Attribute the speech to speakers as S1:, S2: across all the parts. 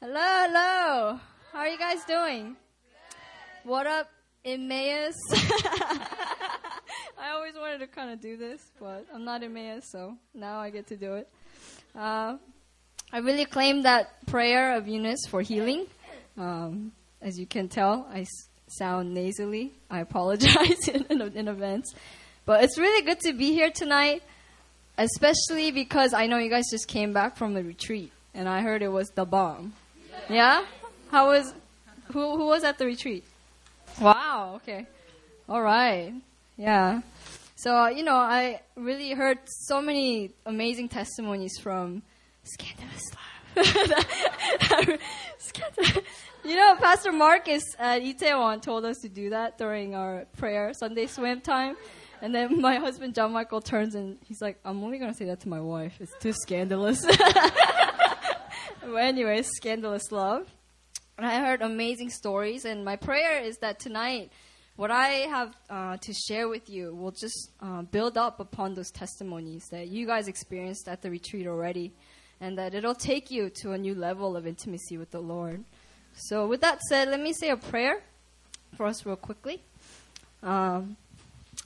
S1: Hello, hello. How are you guys doing? What up, Emmaus? I always wanted to kind of do this, but I'm not Emmaus, so now I get to do it. Uh, I really claim that prayer of Eunice for healing. Um, as you can tell, I s- sound nasally. I apologize in, in, in advance. But it's really good to be here tonight, especially because I know you guys just came back from the retreat, and I heard it was the bomb. Yeah? How was, who, who was at the retreat? Wow, okay. All right. Yeah. So, uh, you know, I really heard so many amazing testimonies from Scandalous Love. You know, Pastor Marcus at Itaewon told us to do that during our prayer Sunday swim time. And then my husband John Michael turns and he's like, I'm only going to say that to my wife. It's too scandalous. but anyways, scandalous love. And I heard amazing stories. And my prayer is that tonight, what I have uh, to share with you will just uh, build up upon those testimonies that you guys experienced at the retreat already, and that it'll take you to a new level of intimacy with the Lord. So, with that said, let me say a prayer for us real quickly. Um,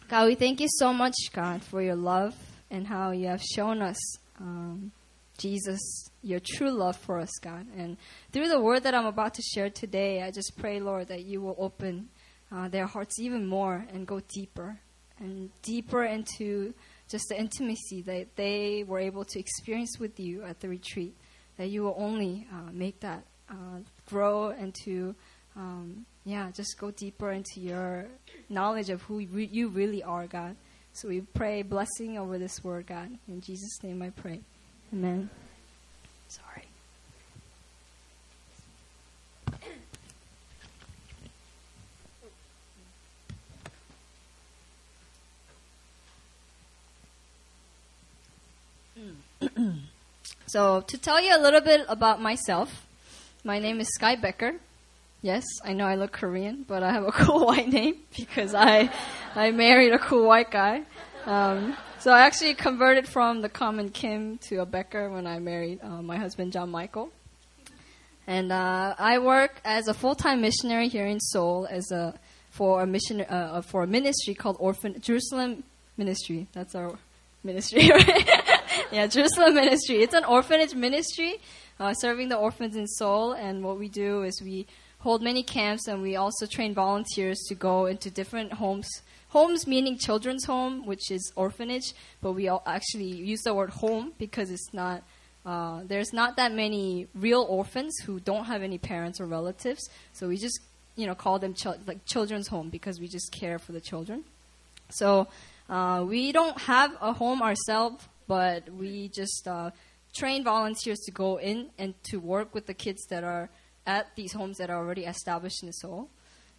S1: God, we thank you so much, God, for your love and how you have shown us, um, Jesus, your true love for us, God. And through the word that I'm about to share today, I just pray, Lord, that you will open uh, their hearts even more and go deeper and deeper into just the intimacy that they were able to experience with you at the retreat. That you will only uh, make that uh, grow and to, um, yeah, just go deeper into your knowledge of who re- you really are, God. So we pray blessing over this word, God. In Jesus' name I pray. Amen. Sorry. So, to tell you a little bit about myself, my name is Sky Becker. Yes, I know I look Korean, but I have a cool white name because I I married a cool white guy. Um, so I actually converted from the common Kim to a Becker when I married uh, my husband John Michael. And uh, I work as a full-time missionary here in Seoul as a for a mission uh, for a ministry called Orphan Jerusalem Ministry. That's our ministry, right? yeah, Jerusalem Ministry. It's an orphanage ministry uh, serving the orphans in Seoul. And what we do is we hold many camps and we also train volunteers to go into different homes. Homes meaning children's home, which is orphanage, but we all actually use the word home because it's not. Uh, there's not that many real orphans who don't have any parents or relatives, so we just you know call them like children's home because we just care for the children. So uh, we don't have a home ourselves, but we just uh, train volunteers to go in and to work with the kids that are at these homes that are already established in Seoul.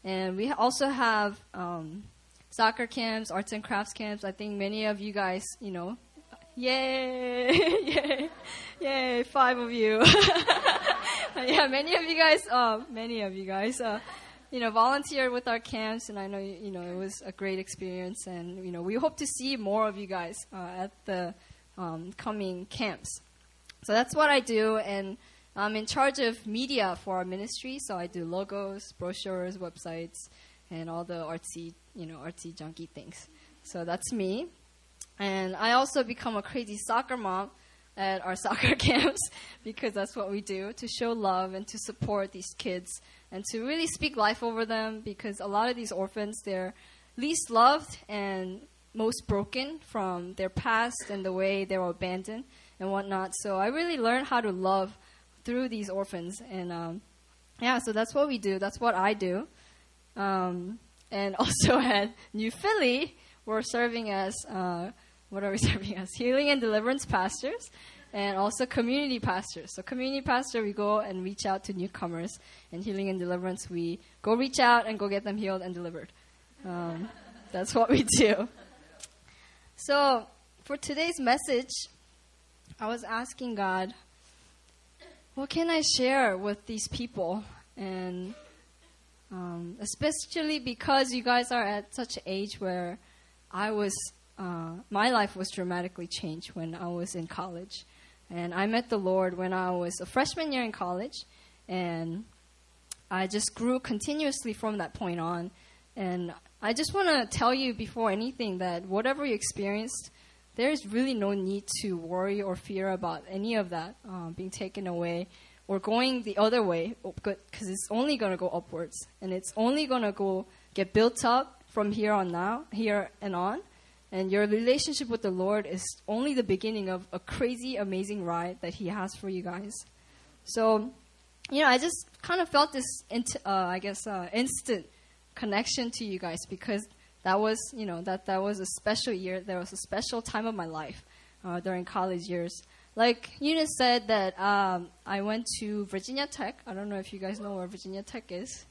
S1: And we also have um, soccer camps, arts and crafts camps. I think many of you guys, you know, yay, yay, yay, five of you. yeah, many of you guys, uh, many of you guys, uh, you know, volunteered with our camps, and I know you know it was a great experience, and you know we hope to see more of you guys uh, at the um, coming camps. So that's what I do, and I'm in charge of media for our ministry. So I do logos, brochures, websites, and all the artsy, you know, artsy junky things. So that's me, and I also become a crazy soccer mom at our soccer camps because that's what we do to show love and to support these kids and to really speak life over them because a lot of these orphans they're least loved and most broken from their past and the way they were abandoned and whatnot. So I really learned how to love through these orphans and um, yeah, so that's what we do. That's what I do. Um, and also at New Philly, we're serving as uh, what are we serving as? Healing and deliverance pastors and also community pastors. So community pastor, we go and reach out to newcomers, and healing and deliverance, we go reach out and go get them healed and delivered. Um, that's what we do. So for today's message, I was asking God, what can I share with these people? And um, especially because you guys are at such an age where I was, uh, my life was dramatically changed when I was in college. And I met the Lord when I was a freshman year in college. and I just grew continuously from that point on. And I just want to tell you before anything that whatever you experienced, there is really no need to worry or fear about any of that uh, being taken away or going the other way because it's only going to go upwards and it's only going to go get built up from here on now, here and on. And your relationship with the Lord is only the beginning of a crazy, amazing ride that He has for you guys. So, you know, I just kind of felt this, int- uh, I guess, uh, instant connection to you guys because that was, you know, that, that was a special year. There was a special time of my life uh, during college years. Like Eunice said that um, I went to Virginia Tech. I don't know if you guys know where Virginia Tech is.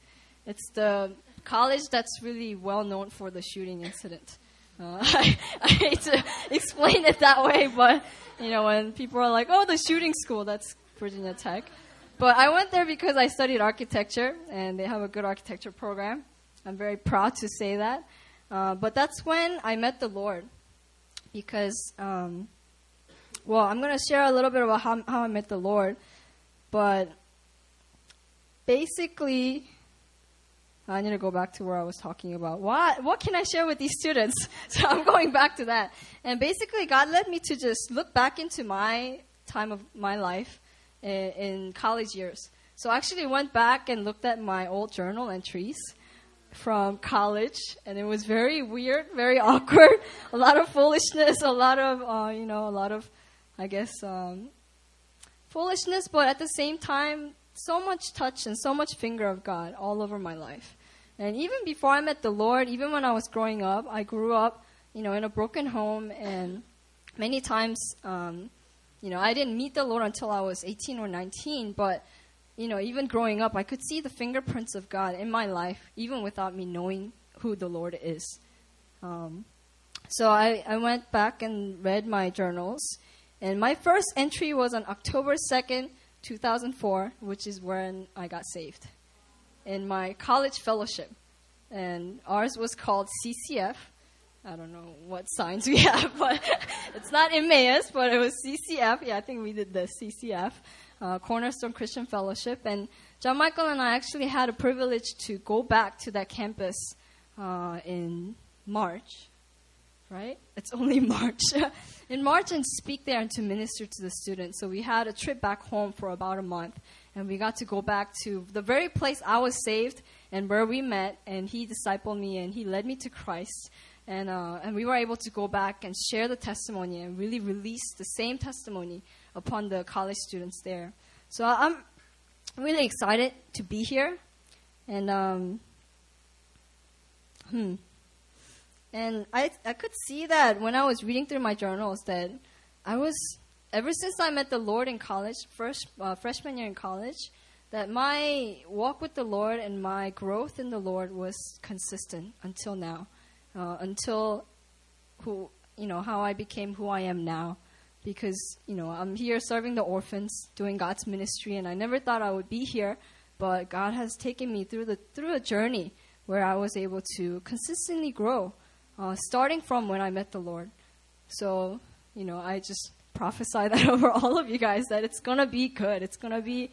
S1: It's the college that's really well known for the shooting incident. Uh, I, I hate to explain it that way, but you know, when people are like, "Oh, the shooting school," that's Virginia Tech. But I went there because I studied architecture, and they have a good architecture program. I'm very proud to say that. Uh, but that's when I met the Lord, because, um, well, I'm going to share a little bit about how, how I met the Lord, but basically, I need to go back to where I was talking about. What what can I share with these students? So I'm going back to that. And basically, God led me to just look back into my time of my life in, in college years. So I actually went back and looked at my old journal entries from college, and it was very weird, very awkward. a lot of foolishness, a lot of uh, you know, a lot of, I guess, um, foolishness, but at the same time, so much touch and so much finger of God all over my life. And even before I met the Lord, even when I was growing up, I grew up, you know, in a broken home, and many times, um, you know, I didn't meet the Lord until I was 18 or 19. But, you know, even growing up, I could see the fingerprints of God in my life, even without me knowing who the Lord is. Um, so I, I went back and read my journals, and my first entry was on October 2nd, 2004, which is when I got saved in my college fellowship. And ours was called CCF. I don't know what signs we have, but it's not Emmaus, but it was CCF. Yeah, I think we did the CCF, uh, Cornerstone Christian Fellowship. And John Michael and I actually had a privilege to go back to that campus uh, in March, right? It's only March. in March and speak there and to minister to the students. So we had a trip back home for about a month and we got to go back to the very place I was saved and where we met, and he discipled me and he led me to Christ. And, uh, and we were able to go back and share the testimony and really release the same testimony upon the college students there. So I'm really excited to be here. And, um, hmm. And I, I could see that when I was reading through my journals that I was ever since I met the Lord in college, first uh, freshman year in college, that my walk with the Lord and my growth in the Lord was consistent until now, uh, until who you know how I became who I am now, because you know I'm here serving the orphans, doing God's ministry, and I never thought I would be here, but God has taken me through the through a journey where I was able to consistently grow, uh, starting from when I met the Lord. So you know I just prophesy that over all of you guys that it's going to be good. It's going to be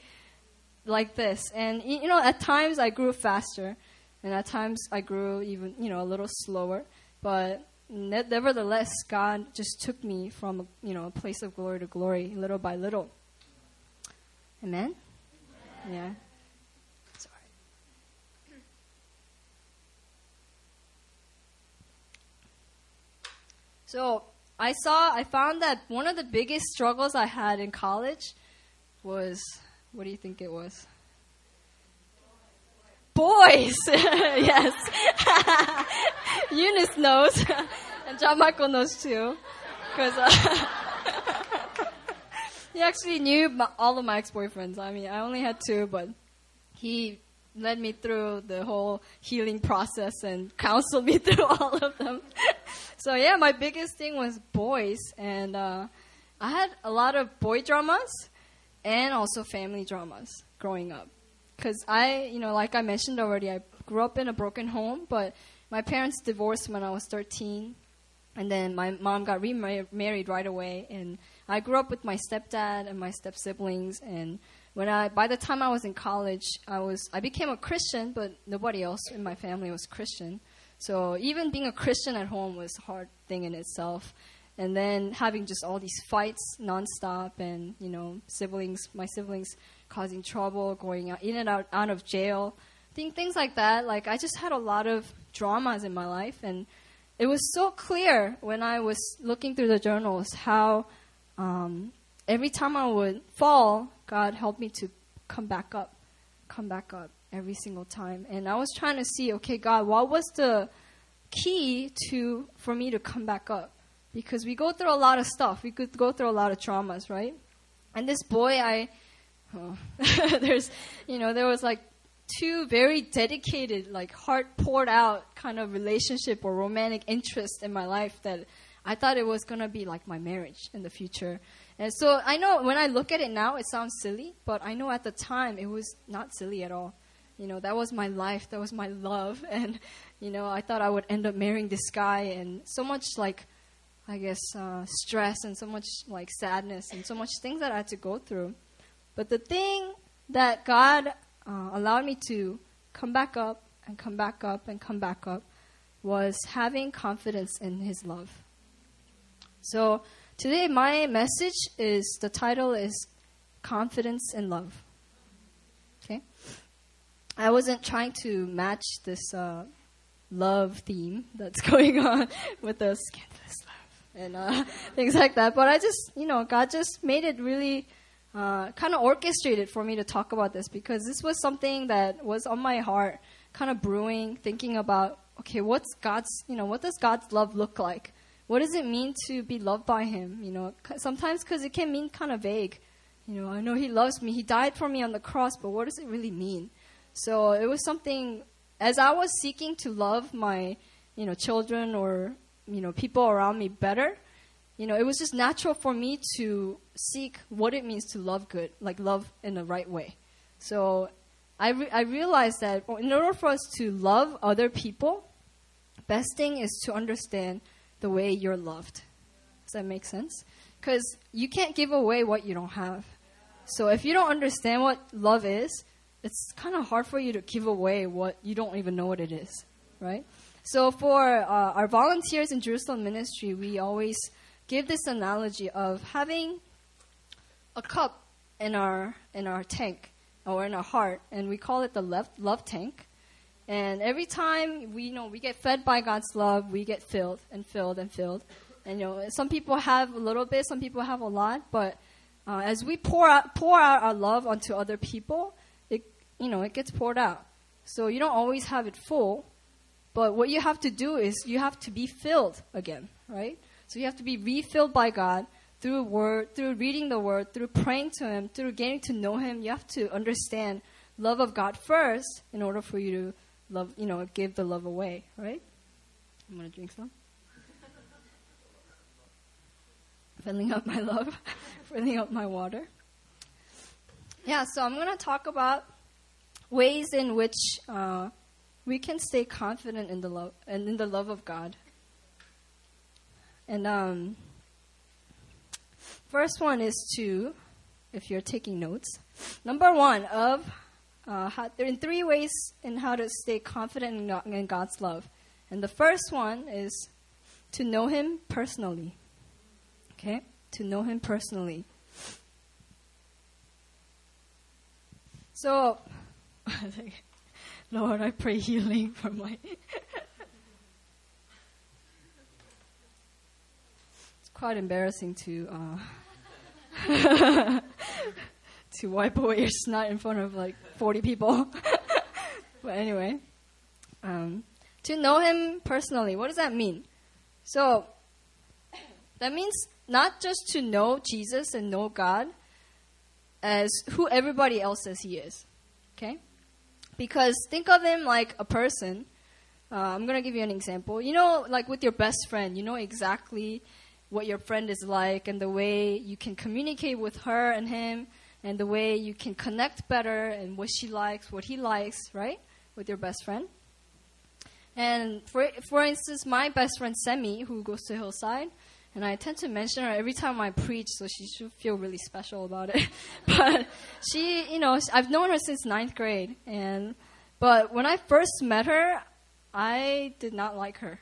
S1: like this. And, you know, at times I grew faster, and at times I grew even, you know, a little slower. But nevertheless, God just took me from, you know, a place of glory to glory, little by little. Amen? Amen. Yeah. So, I saw, I found that one of the biggest struggles I had in college was, what do you think it was? Boys! yes. Eunice knows, and John Michael knows too, because uh, he actually knew my, all of my ex-boyfriends. I mean, I only had two, but he led me through the whole healing process and counseled me through all of them. So yeah, my biggest thing was boys, and uh, I had a lot of boy dramas and also family dramas growing up. Because I, you know, like I mentioned already, I grew up in a broken home, but my parents divorced when I was 13, and then my mom got remarried right away, and I grew up with my stepdad and my step siblings, and when I by the time I was in college, I was I became a Christian, but nobody else in my family was Christian. So even being a Christian at home was a hard thing in itself. And then having just all these fights nonstop, and you know, siblings, my siblings causing trouble, going out, in and out, out of jail, think things like that. Like I just had a lot of dramas in my life, and it was so clear when I was looking through the journals how um, every time I would fall, God helped me to come back up, come back up every single time. And I was trying to see, okay, God, what was the key to for me to come back up? Because we go through a lot of stuff. We could go through a lot of traumas, right? And this boy, I, oh, there's, you know, there was like two very dedicated, like heart poured out kind of relationship or romantic interest in my life that I thought it was gonna be like my marriage in the future. And so I know when I look at it now, it sounds silly, but I know at the time it was not silly at all. You know, that was my life, that was my love, and you know, I thought I would end up marrying this guy, and so much like, I guess, uh, stress and so much like sadness and so much things that I had to go through. But the thing that God uh, allowed me to come back up and come back up and come back up was having confidence in His love. So today, my message is the title is Confidence in Love. Okay? I wasn't trying to match this uh, love theme that's going on with the scandalous love and uh, things like that, but I just, you know, God just made it really uh, kind of orchestrated for me to talk about this because this was something that was on my heart, kind of brewing, thinking about, okay, what's God's, you know, what does God's love look like? What does it mean to be loved by Him? You know, sometimes because it can mean kind of vague. You know, I know He loves me, He died for me on the cross, but what does it really mean? So it was something, as I was seeking to love my, you know, children or, you know, people around me better, you know, it was just natural for me to seek what it means to love good, like love in the right way. So I, re- I realized that in order for us to love other people, best thing is to understand the way you're loved. Does that make sense? Because you can't give away what you don't have. So if you don't understand what love is, it's kind of hard for you to give away what you don't even know what it is, right? So for uh, our volunteers in Jerusalem Ministry, we always give this analogy of having a cup in our in our tank or in our heart, and we call it the love, love tank. And every time we you know we get fed by God's love, we get filled and filled and filled. And you know, some people have a little bit, some people have a lot, but uh, as we pour out pour out our love onto other people, you know it gets poured out. So you don't always have it full, but what you have to do is you have to be filled again, right? So you have to be refilled by God through word, through reading the word, through praying to Him, through getting to know Him. You have to understand love of God first in order for you to love, you know, give the love away, right? I'm gonna drink some. filling up my love, filling up my water. Yeah, so I'm gonna talk about ways in which uh, we can stay confident in the love and in the love of God and um, first one is to, if you're taking notes, number one of uh, how, there are three ways in how to stay confident in, in God's love, and the first one is to know Him personally. Okay, to know Him personally. So, Lord, I pray healing for my it's quite embarrassing to uh, to wipe away your snot in front of like 40 people. but anyway, um, to know him personally, what does that mean? So that means not just to know Jesus and know God as who everybody else says he is. Okay? Because think of him like a person. Uh, I'm going to give you an example. You know, like with your best friend, you know exactly what your friend is like and the way you can communicate with her and him and the way you can connect better and what she likes, what he likes, right? With your best friend. And for, for instance, my best friend Semi, who goes to Hillside, and I tend to mention her every time I preach, so she should feel really special about it. but she, you know, I've known her since ninth grade, and but when I first met her, I did not like her.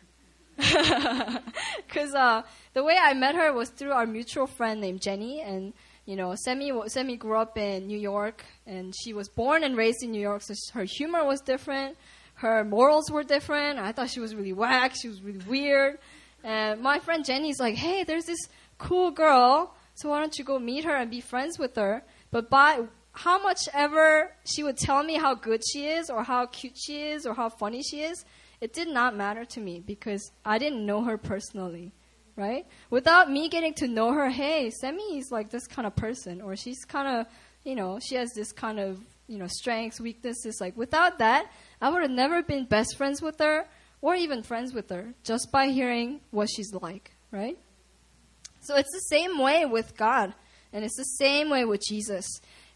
S1: Because uh, the way I met her was through our mutual friend named Jenny, and you know, Semi Semi grew up in New York, and she was born and raised in New York, so her humor was different, her morals were different. I thought she was really whack, she was really weird, and my friend Jenny's like, hey, there's this cool girl, so why don't you go meet her and be friends with her? But by how much ever she would tell me how good she is, or how cute she is, or how funny she is, it did not matter to me because I didn't know her personally, right? Without me getting to know her, hey, Semi is like this kind of person, or she's kind of, you know, she has this kind of, you know, strengths, weaknesses. Like without that, I would have never been best friends with her or even friends with her just by hearing what she's like, right? So it's the same way with God, and it's the same way with Jesus.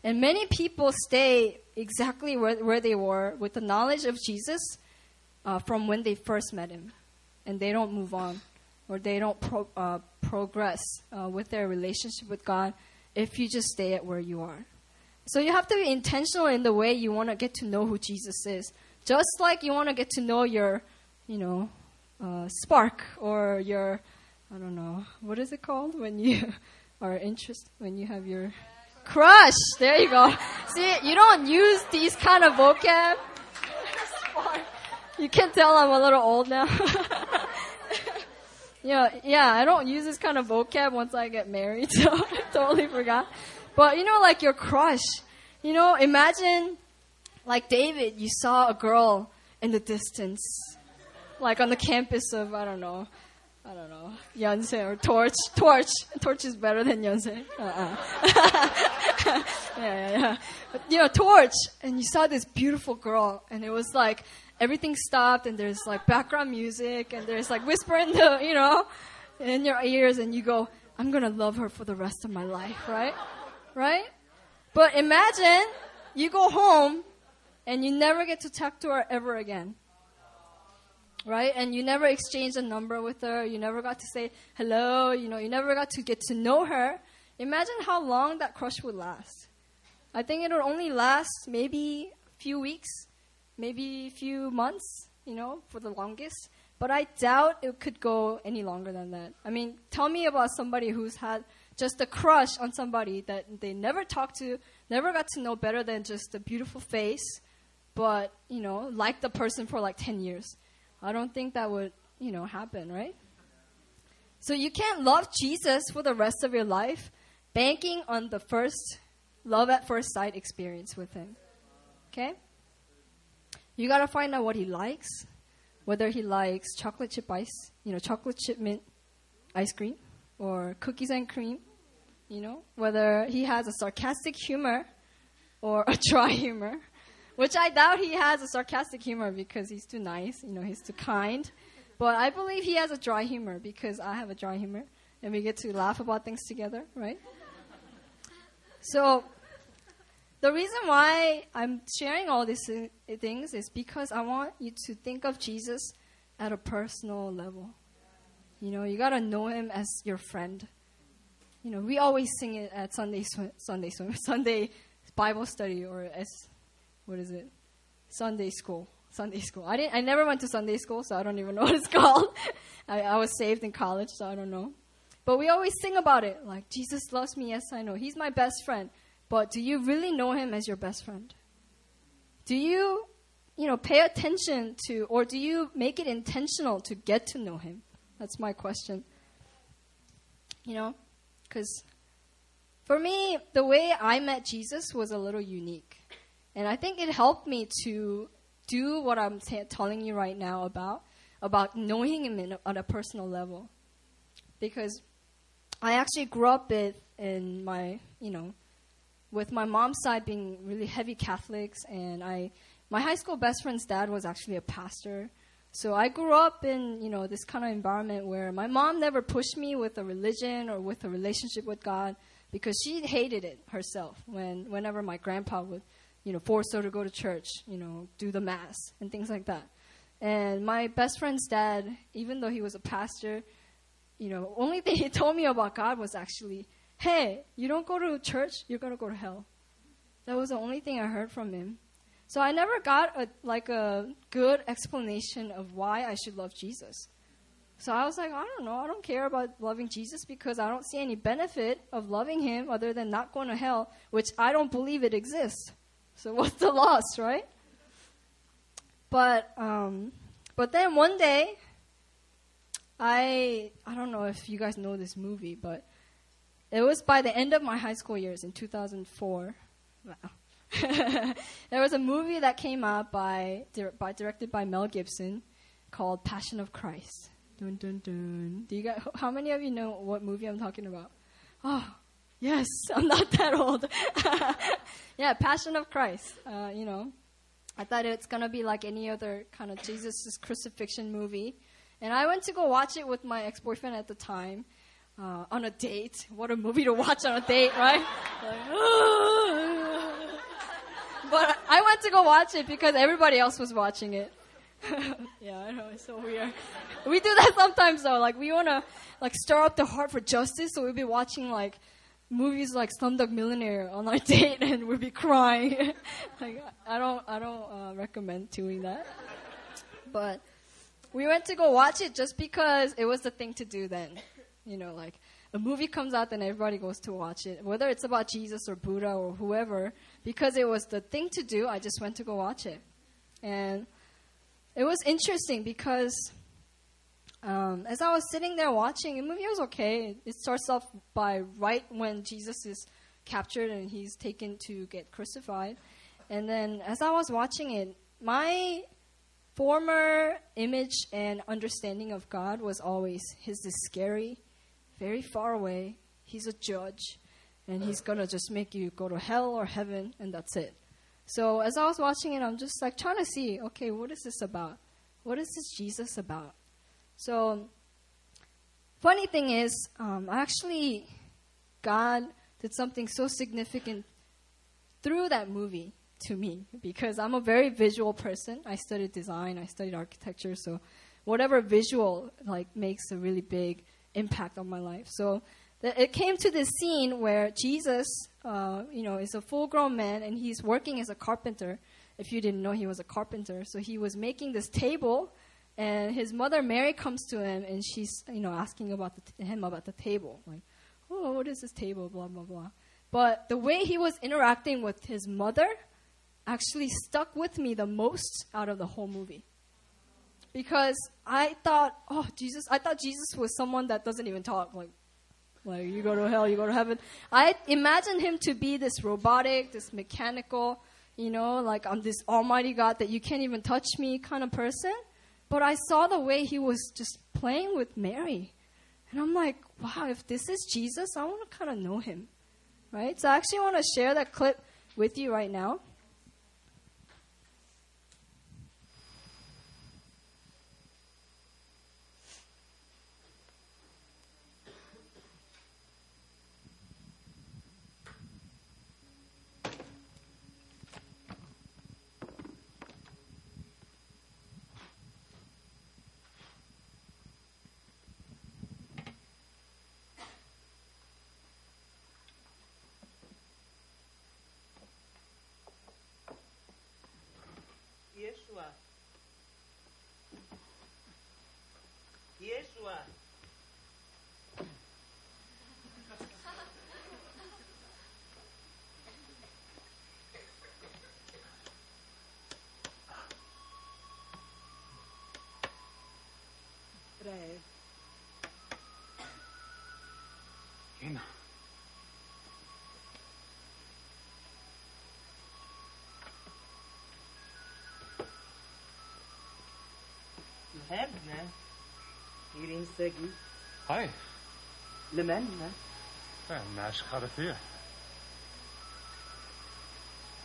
S1: And many people stay exactly where, where they were with the knowledge of Jesus uh, from when they first met him, and they don't move on or they don't pro- uh, progress uh, with their relationship with God if you just stay at where you are. So you have to be intentional in the way you want to get to know who Jesus is. Just like you want to get to know your you know, uh, spark or your, I don't know, what is it called when you are interested, when you have your crush. There you go. See, you don't use these kind of vocab. you can tell I'm a little old now. yeah, yeah, I don't use this kind of vocab once I get married, so I totally forgot. But you know, like your crush. You know, imagine, like David, you saw a girl in the distance like on the campus of I don't know, I don't know, Yonsei or Torch. Torch, Torch is better than Yonsei. Uh-uh. yeah, yeah, yeah. But, you know, Torch, and you saw this beautiful girl, and it was like everything stopped, and there's like background music, and there's like whisper in the, you know, in your ears, and you go, I'm gonna love her for the rest of my life, right? Right? But imagine you go home and you never get to talk to her ever again right? And you never exchanged a number with her. You never got to say hello. You know, you never got to get to know her. Imagine how long that crush would last. I think it would only last maybe a few weeks, maybe a few months, you know, for the longest. But I doubt it could go any longer than that. I mean, tell me about somebody who's had just a crush on somebody that they never talked to, never got to know better than just a beautiful face, but, you know, liked the person for like 10 years. I don't think that would, you know, happen, right? So you can't love Jesus for the rest of your life banking on the first love at first sight experience with him. Okay? You got to find out what he likes, whether he likes chocolate chip ice, you know, chocolate chip mint ice cream or cookies and cream, you know, whether he has a sarcastic humor or a dry humor which I doubt he has a sarcastic humor because he's too nice, you know, he's too kind. But I believe he has a dry humor because I have a dry humor and we get to laugh about things together, right? So, the reason why I'm sharing all these things is because I want you to think of Jesus at a personal level. You know, you got to know him as your friend. You know, we always sing it at Sunday Sunday Sunday Bible study or as what is it? Sunday school. Sunday school. I didn't. I never went to Sunday school, so I don't even know what it's called. I, I was saved in college, so I don't know. But we always sing about it, like Jesus loves me. Yes, I know. He's my best friend. But do you really know him as your best friend? Do you, you know, pay attention to, or do you make it intentional to get to know him? That's my question. You know, because for me, the way I met Jesus was a little unique. And I think it helped me to do what I'm t- telling you right now about about knowing him in, on a personal level. Because I actually grew up with, in my, you know, with my mom's side being really heavy Catholics, and I, my high school best friend's dad was actually a pastor. So I grew up in, you know, this kind of environment where my mom never pushed me with a religion or with a relationship with God because she hated it herself when, whenever my grandpa would you know, force her to go to church, you know, do the mass and things like that. And my best friend's dad, even though he was a pastor, you know, only thing he told me about God was actually, hey, you don't go to church, you're gonna go to hell. That was the only thing I heard from him. So I never got a, like a good explanation of why I should love Jesus. So I was like, I don't know. I don't care about loving Jesus because I don't see any benefit of loving him other than not going to hell, which I don't believe it exists. So what's the loss, right? But um, but then one day, I I don't know if you guys know this movie, but it was by the end of my high school years in 2004. Wow. there was a movie that came out by, by directed by Mel Gibson called Passion of Christ. Dun dun dun. Do you guys, how many of you know what movie I'm talking about? Oh, yes, I'm not that old. yeah, Passion of Christ. Uh, you know, I thought it's gonna be like any other kind of Jesus' crucifixion movie, and I went to go watch it with my ex-boyfriend at the time. Uh, on a date. What a movie to watch on a date, right? But I went to go watch it because everybody else was watching it. yeah, I know it's so weird. We do that sometimes though. Like we wanna like stir up the heart for justice, so we'll be watching like movies like Slumdog Millionaire on our date, and we'd be crying. like I don't, I don't uh, recommend doing that. But we went to go watch it just because it was the thing to do then. You know, like a movie comes out, and everybody goes to watch it, whether it's about Jesus or Buddha or whoever. Because it was the thing to do, I just went to go watch it, and it was interesting because um, as I was sitting there watching, the movie was okay. It starts off by right when Jesus is captured and he's taken to get crucified, and then as I was watching it, my former image and understanding of God was always He's this scary, very far away. He's a judge, and He's gonna just make you go to hell or heaven, and that's it. So as I was watching it, I'm just like trying to see, okay, what is this about? What is this Jesus about? So, funny thing is, um, actually, God did something so significant through that movie to me because I'm a very visual person. I studied design, I studied architecture, so whatever visual like makes a really big impact on my life. So it came to this scene where Jesus, uh, you know, is a full-grown man and he's working as a carpenter. If you didn't know, he was a carpenter. So he was making this table, and his mother Mary comes to him and she's, you know, asking about t- him about the table, like, oh, what is this table? Blah blah blah. But the way he was interacting with his mother actually stuck with me the most out of the whole movie. Because I thought, oh, Jesus, I thought Jesus was someone that doesn't even talk. Like, like you go to hell, you go to heaven. I imagined him to be this robotic, this mechanical, you know, like I'm this almighty God that you can't even touch me kind of person. But I saw the way he was just playing with Mary. And I'm like, wow, if this is Jesus, I want to kind of know him. Right? So I actually want to share that clip with you right now.
S2: Lehebne. Irin segi.
S3: Hi.
S2: Lemenne.
S3: Nash Kharafia.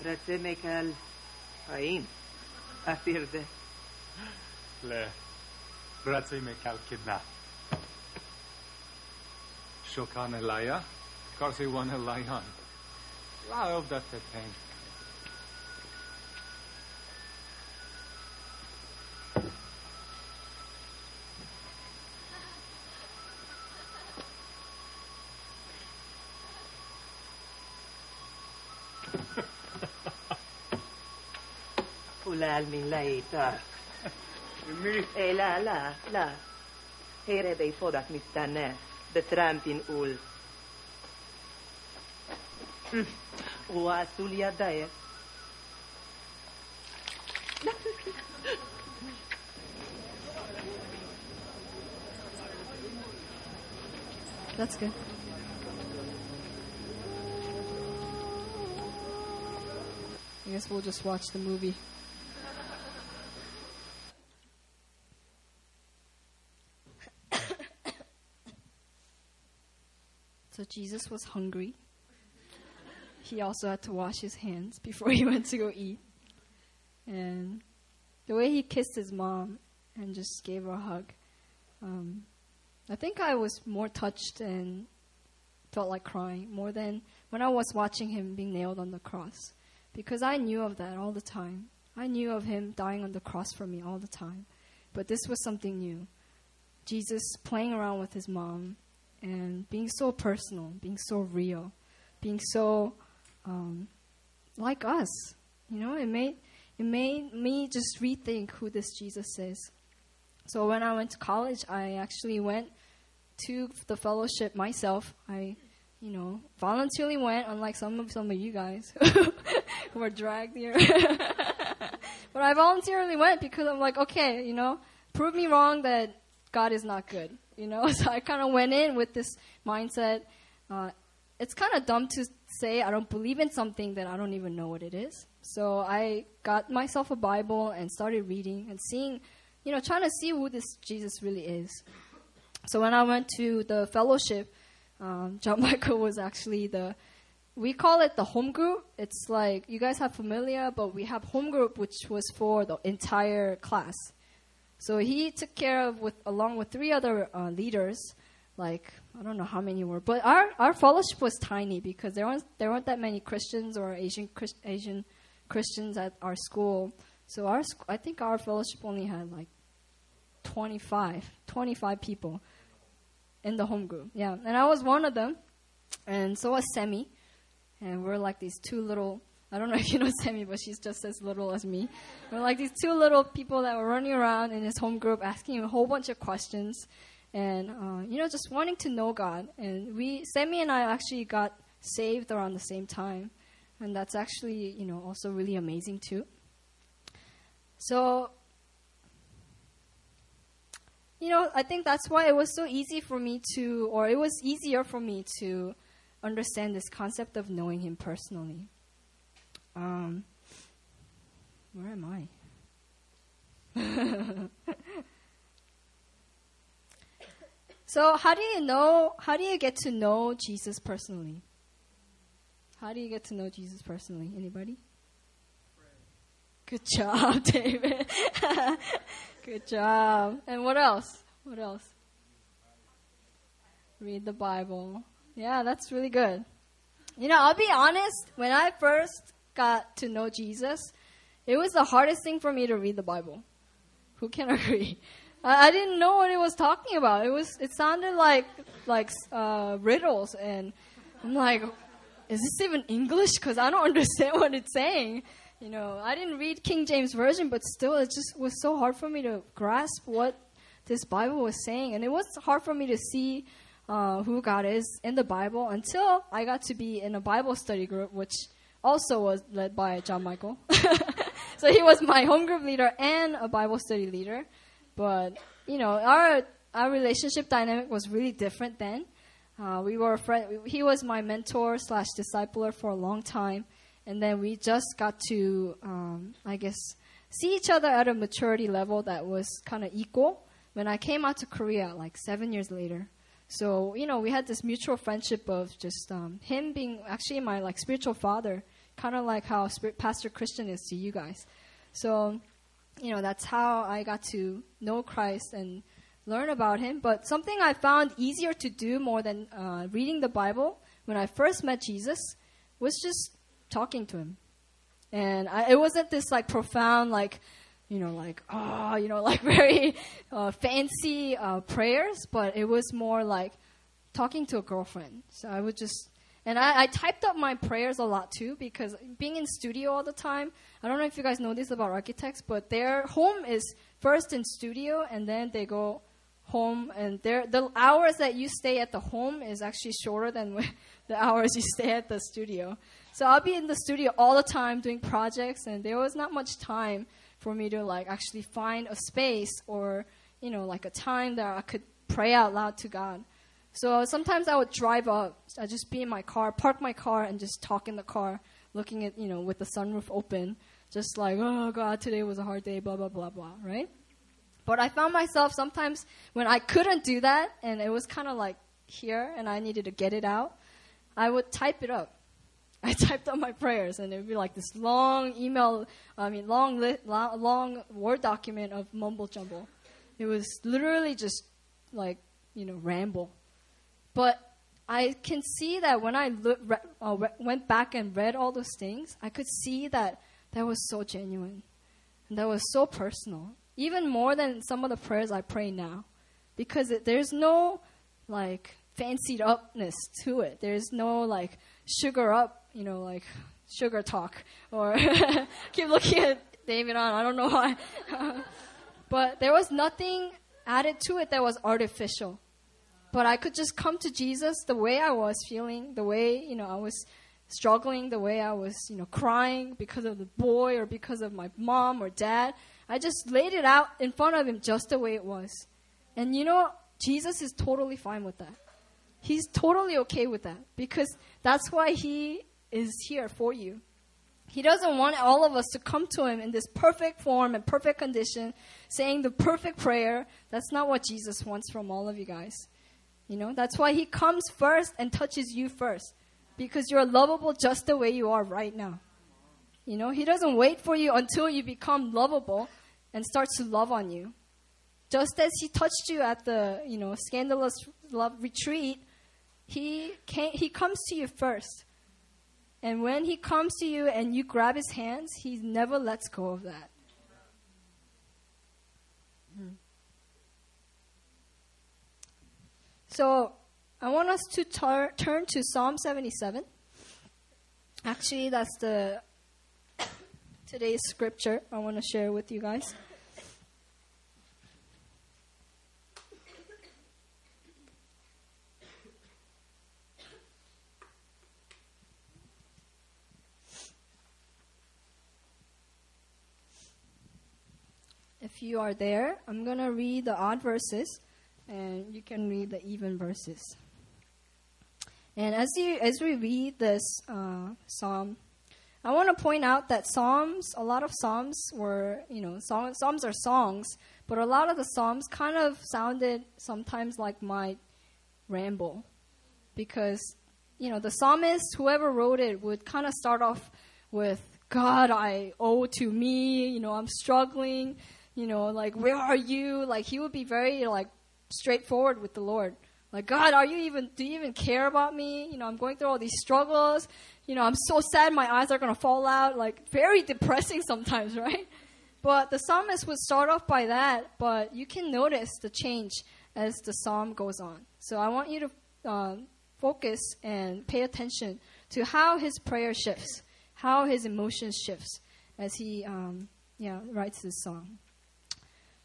S2: Retse mekel. Ain. Afirde.
S3: Le. Bratzi Mekal Kidna. Shokan Elaya. Karsi Wan Elayan. La of.
S2: Hulal min laita. Eh, la, la, la. Here bei fodak mistane. Betrampin ul. Mm. Wa sulia dae.
S1: That's good. I guess we'll just watch the movie. Jesus was hungry. He also had to wash his hands before he went to go eat. And the way he kissed his mom and just gave her a hug, um, I think I was more touched and felt like crying more than when I was watching him being nailed on the cross. Because I knew of that all the time. I knew of him dying on the cross for me all the time. But this was something new. Jesus playing around with his mom and being so personal, being so real, being so um, like us. You know, it made it made me just rethink who this Jesus is. So when I went to college, I actually went to the fellowship myself. I, you know, voluntarily went, unlike some of some of you guys who were dragged here. but I voluntarily went because I'm like, okay, you know, prove me wrong that God is not good. You know, so I kind of went in with this mindset. Uh, it's kind of dumb to say I don't believe in something that I don't even know what it is. So I got myself a Bible and started reading and seeing, you know, trying to see who this Jesus really is. So when I went to the fellowship, um, John Michael was actually the, we call it the home group. It's like, you guys have familiar, but we have home group, which was for the entire class. So he took care of, with along with three other uh, leaders, like I don't know how many were, but our our fellowship was tiny because there weren't there weren't that many Christians or Asian Christ, Asian Christians at our school. So our sc- I think our fellowship only had like 25, 25 people in the home group. Yeah, and I was one of them, and so was Semi, and we're like these two little. I don't know if you know Sammy, but she's just as little as me. We're like these two little people that were running around in his home group, asking him a whole bunch of questions, and uh, you know, just wanting to know God. And we, Sammy and I, actually got saved around the same time, and that's actually you know also really amazing too. So you know, I think that's why it was so easy for me to, or it was easier for me to understand this concept of knowing Him personally. Um, where am I? so, how do you know? How do you get to know Jesus personally? How do you get to know Jesus personally? Anybody? Good job, David. Good job. And what else? What else? Read the Bible. Yeah, that's really good. You know, I'll be honest, when I first got to know Jesus, it was the hardest thing for me to read the Bible. Who can agree? I, I didn't know what it was talking about. It was it sounded like like uh, riddles and I'm like, is this even English? Because I don't understand what it's saying. You know, I didn't read King James Version, but still, it just was so hard for me to grasp what this Bible was saying. And it was hard for me to see uh, who God is in the Bible until I got to be in a Bible study group, which also was led by John Michael. so he was my home group leader and a Bible study leader. But, you know, our, our relationship dynamic was really different then. Uh, we were friend. He was my mentor slash discipler for a long time and then we just got to, um, I guess, see each other at a maturity level that was kind of equal when I came out to Korea, like seven years later. So you know, we had this mutual friendship of just um, him being actually my like spiritual father, kind of like how Pastor Christian is to you guys. So you know, that's how I got to know Christ and learn about him. But something I found easier to do more than uh, reading the Bible when I first met Jesus was just talking to him. And I, it wasn't this like profound, like, you know, like, oh, you know, like very uh, fancy uh, prayers, but it was more like talking to a girlfriend. So I would just, And I, I typed up my prayers a lot too because being in studio all the time, I don't know if you guys know this about architects, but their home is first in studio and then they go home and their the hours that you stay at the home is actually shorter than the hours you stay at the studio. So I'll be in the studio all the time doing projects and there was not much time for me to like actually find a space or, you know, like a time that I could pray out loud to God. So sometimes I would drive up. I'd just be in my car, park my car, and just talk in the car, looking at, you know, with the sunroof open, just like, oh God, today was a hard day, blah, blah, blah, blah, right? But I found myself sometimes when I couldn't do that, and it was kind of like here, and I needed to get it out, I would type it up. I typed up my prayers, and it would be like this long email, I mean, long, li- long, long Word document of mumble jumble. It was literally just like, you know, ramble. But I can see that when I look, re, uh, re, went back and read all those things, I could see that that was so genuine. And that was so personal. Even more than some of the prayers I pray now. Because it, there's no like fancied upness to it. There's no like sugar up, you know, like sugar talk. Or keep looking at David on, I don't know why. but there was nothing added to it that was artificial. But I could just come to Jesus the way I was feeling, the way, you know, I was struggling, the way I was, you know, crying because of the boy or because of my mom or dad. I just laid it out in front of him just the way it was. And you know, Jesus is totally fine with that. He's totally okay with that because that's why he is here for you. He doesn't want all of us to come to him in this perfect form and perfect condition, saying the perfect prayer. That's not what Jesus wants from all of you guys. You know, that's why he comes first and touches you first. Because you're lovable just the way you are right now. You know, he doesn't wait for you until you become lovable and starts to love on you. Just as he touched you at the, you know, scandalous love retreat, he came, he comes to you first. And when he comes to you and you grab his hands, he never lets go of that. So I want us to tar- turn to Psalm 77. Actually, that's the today's scripture I want to share with you guys. If you are there, I'm going to read the odd verses and you can read the even verses. And as you as we read this uh, psalm, I want to point out that psalms, a lot of psalms were, you know, song, psalms are songs, but a lot of the psalms kind of sounded sometimes like my ramble, because you know the psalmist, whoever wrote it, would kind of start off with God, I owe to me, you know, I'm struggling, you know, like where are you? Like he would be very like straightforward with the Lord. Like, God, are you even, do you even care about me? You know, I'm going through all these struggles. You know, I'm so sad my eyes are going to fall out. Like, very depressing sometimes, right? But the psalmist would start off by that, but you can notice the change as the psalm goes on. So I want you to um, focus and pay attention to how his prayer shifts, how his emotions shifts as he, um, yeah, writes this song.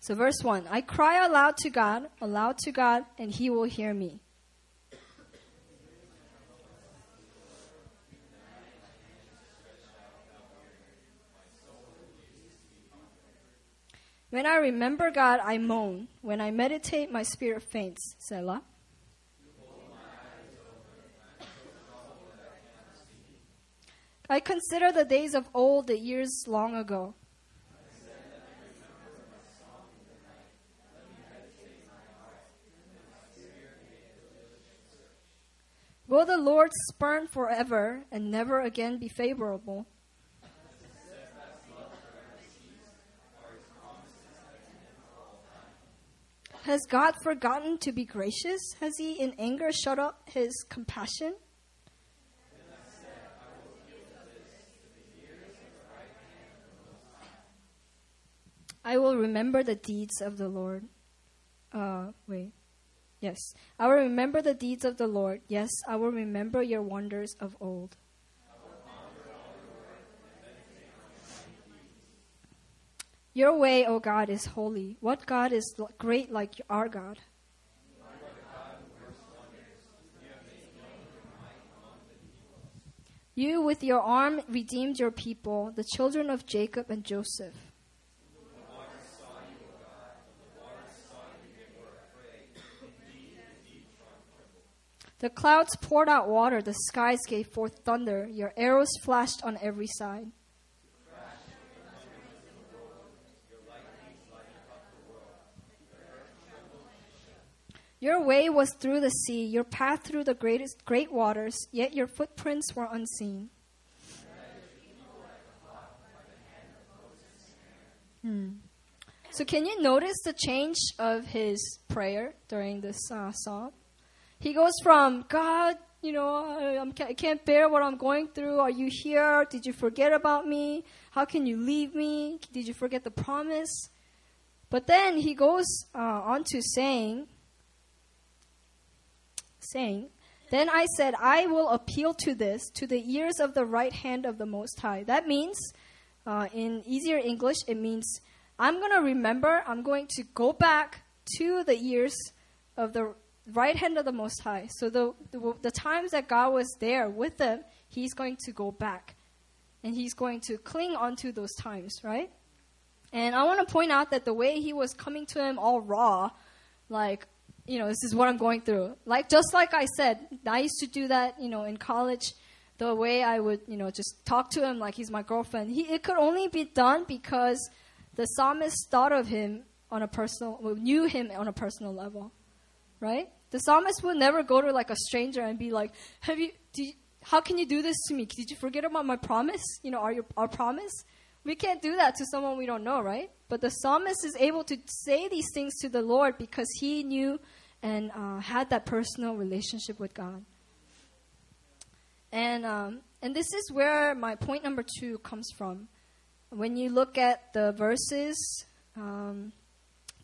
S1: So, verse 1 I cry aloud to God, aloud to God, and he will hear me. When I remember God, I moan. When I meditate, my spirit faints. Selah. I consider the days of old, the years long ago. Will the Lord spurn forever and never again be favorable? Has God forgotten to be gracious? Has he in anger shut up his compassion? I will remember the deeds of the Lord. Uh, wait. Yes, I will remember the deeds of the Lord. Yes, I will remember your wonders of old. Your way, O God, is holy. What God is great like our God? You with your arm redeemed your people, the children of Jacob and Joseph. The clouds poured out water, the skies gave forth thunder, your arrows flashed on every side. Your way was through the sea, your path through the greatest great waters, yet your footprints were unseen. Hmm. So, can you notice the change of his prayer during this uh, psalm? He goes from God, you know, I, I can't bear what I'm going through. Are you here? Did you forget about me? How can you leave me? Did you forget the promise? But then he goes uh, on to saying, saying, Then I said, I will appeal to this, to the ears of the right hand of the Most High. That means, uh, in easier English, it means, I'm going to remember, I'm going to go back to the ears of the right hand of the Most High. So the, the, the times that God was there with them, He's going to go back. And He's going to cling onto those times, right? And I want to point out that the way He was coming to him all raw, like, you know, this is what I'm going through. Like, just like I said, I used to do that, you know, in college. The way I would, you know, just talk to him like he's my girlfriend. He, it could only be done because the psalmist thought of him on a personal, knew him on a personal level, right? The psalmist would never go to like a stranger and be like, "Have you? you how can you do this to me? Did you forget about my promise? You know, our our promise." We can't do that to someone we don't know, right? But the psalmist is able to say these things to the Lord because he knew and uh, had that personal relationship with God. And um, and this is where my point number two comes from. When you look at the verses um,